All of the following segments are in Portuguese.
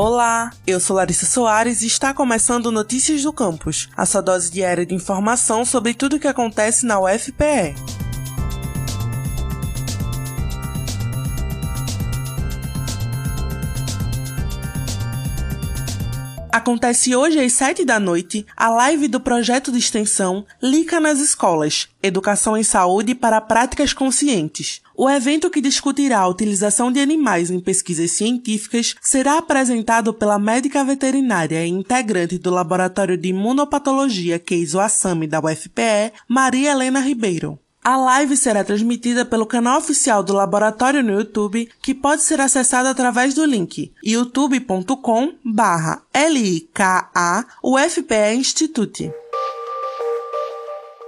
Olá, eu sou Larissa Soares e está começando Notícias do Campus, a sua dose diária de informação sobre tudo o que acontece na UFPE. Acontece hoje às 7 da noite a live do projeto de extensão Lica nas Escolas Educação em Saúde para Práticas Conscientes. O evento que discutirá a utilização de animais em pesquisas científicas será apresentado pela médica veterinária e integrante do Laboratório de Imunopatologia Keizo Assami da UFPE, Maria Helena Ribeiro. A live será transmitida pelo canal oficial do laboratório no YouTube, que pode ser acessado através do link youtube.com barra LIKA UFPE Institute.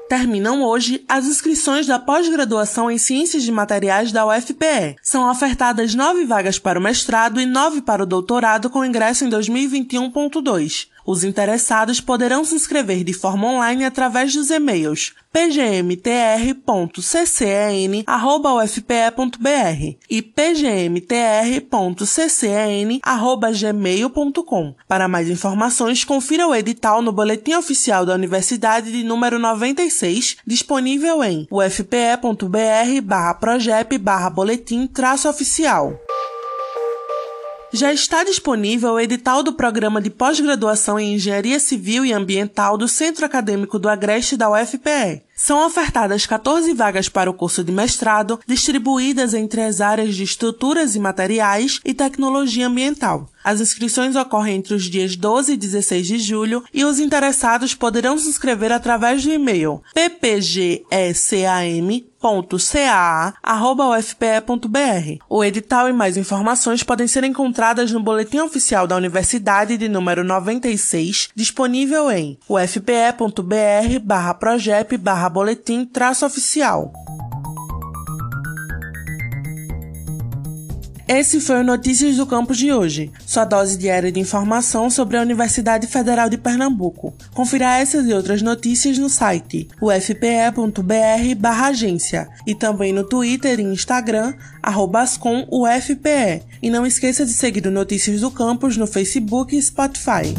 Terminam hoje as inscrições da pós-graduação em Ciências de Materiais da UFPE. São ofertadas nove vagas para o mestrado e nove para o doutorado com ingresso em 2021.2. Os interessados poderão se inscrever de forma online através dos e-mails pgmtr.ccn.ufpe.br e pgmtr.ccn.gmail.com. Para mais informações, confira o edital no Boletim Oficial da Universidade de número 96, disponível em ufpe.br barra boletim oficial. Já está disponível o edital do Programa de Pós-Graduação em Engenharia Civil e Ambiental do Centro Acadêmico do Agreste da UFPE. São ofertadas 14 vagas para o curso de mestrado, distribuídas entre as áreas de estruturas e materiais e tecnologia ambiental. As inscrições ocorrem entre os dias 12 e 16 de julho e os interessados poderão se inscrever através do e-mail ppgsam.caa.ufpe.br. O edital e mais informações podem ser encontradas no Boletim Oficial da Universidade de número 96, disponível em ufpe.br barra boletim traço oficial. Esse foi o Notícias do Campus de hoje, sua dose diária de informação sobre a Universidade Federal de Pernambuco. Confira essas e outras notícias no site ufpe.br/agência e também no Twitter e Instagram @ascomufpe. E não esqueça de seguir o Notícias do Campus no Facebook e Spotify.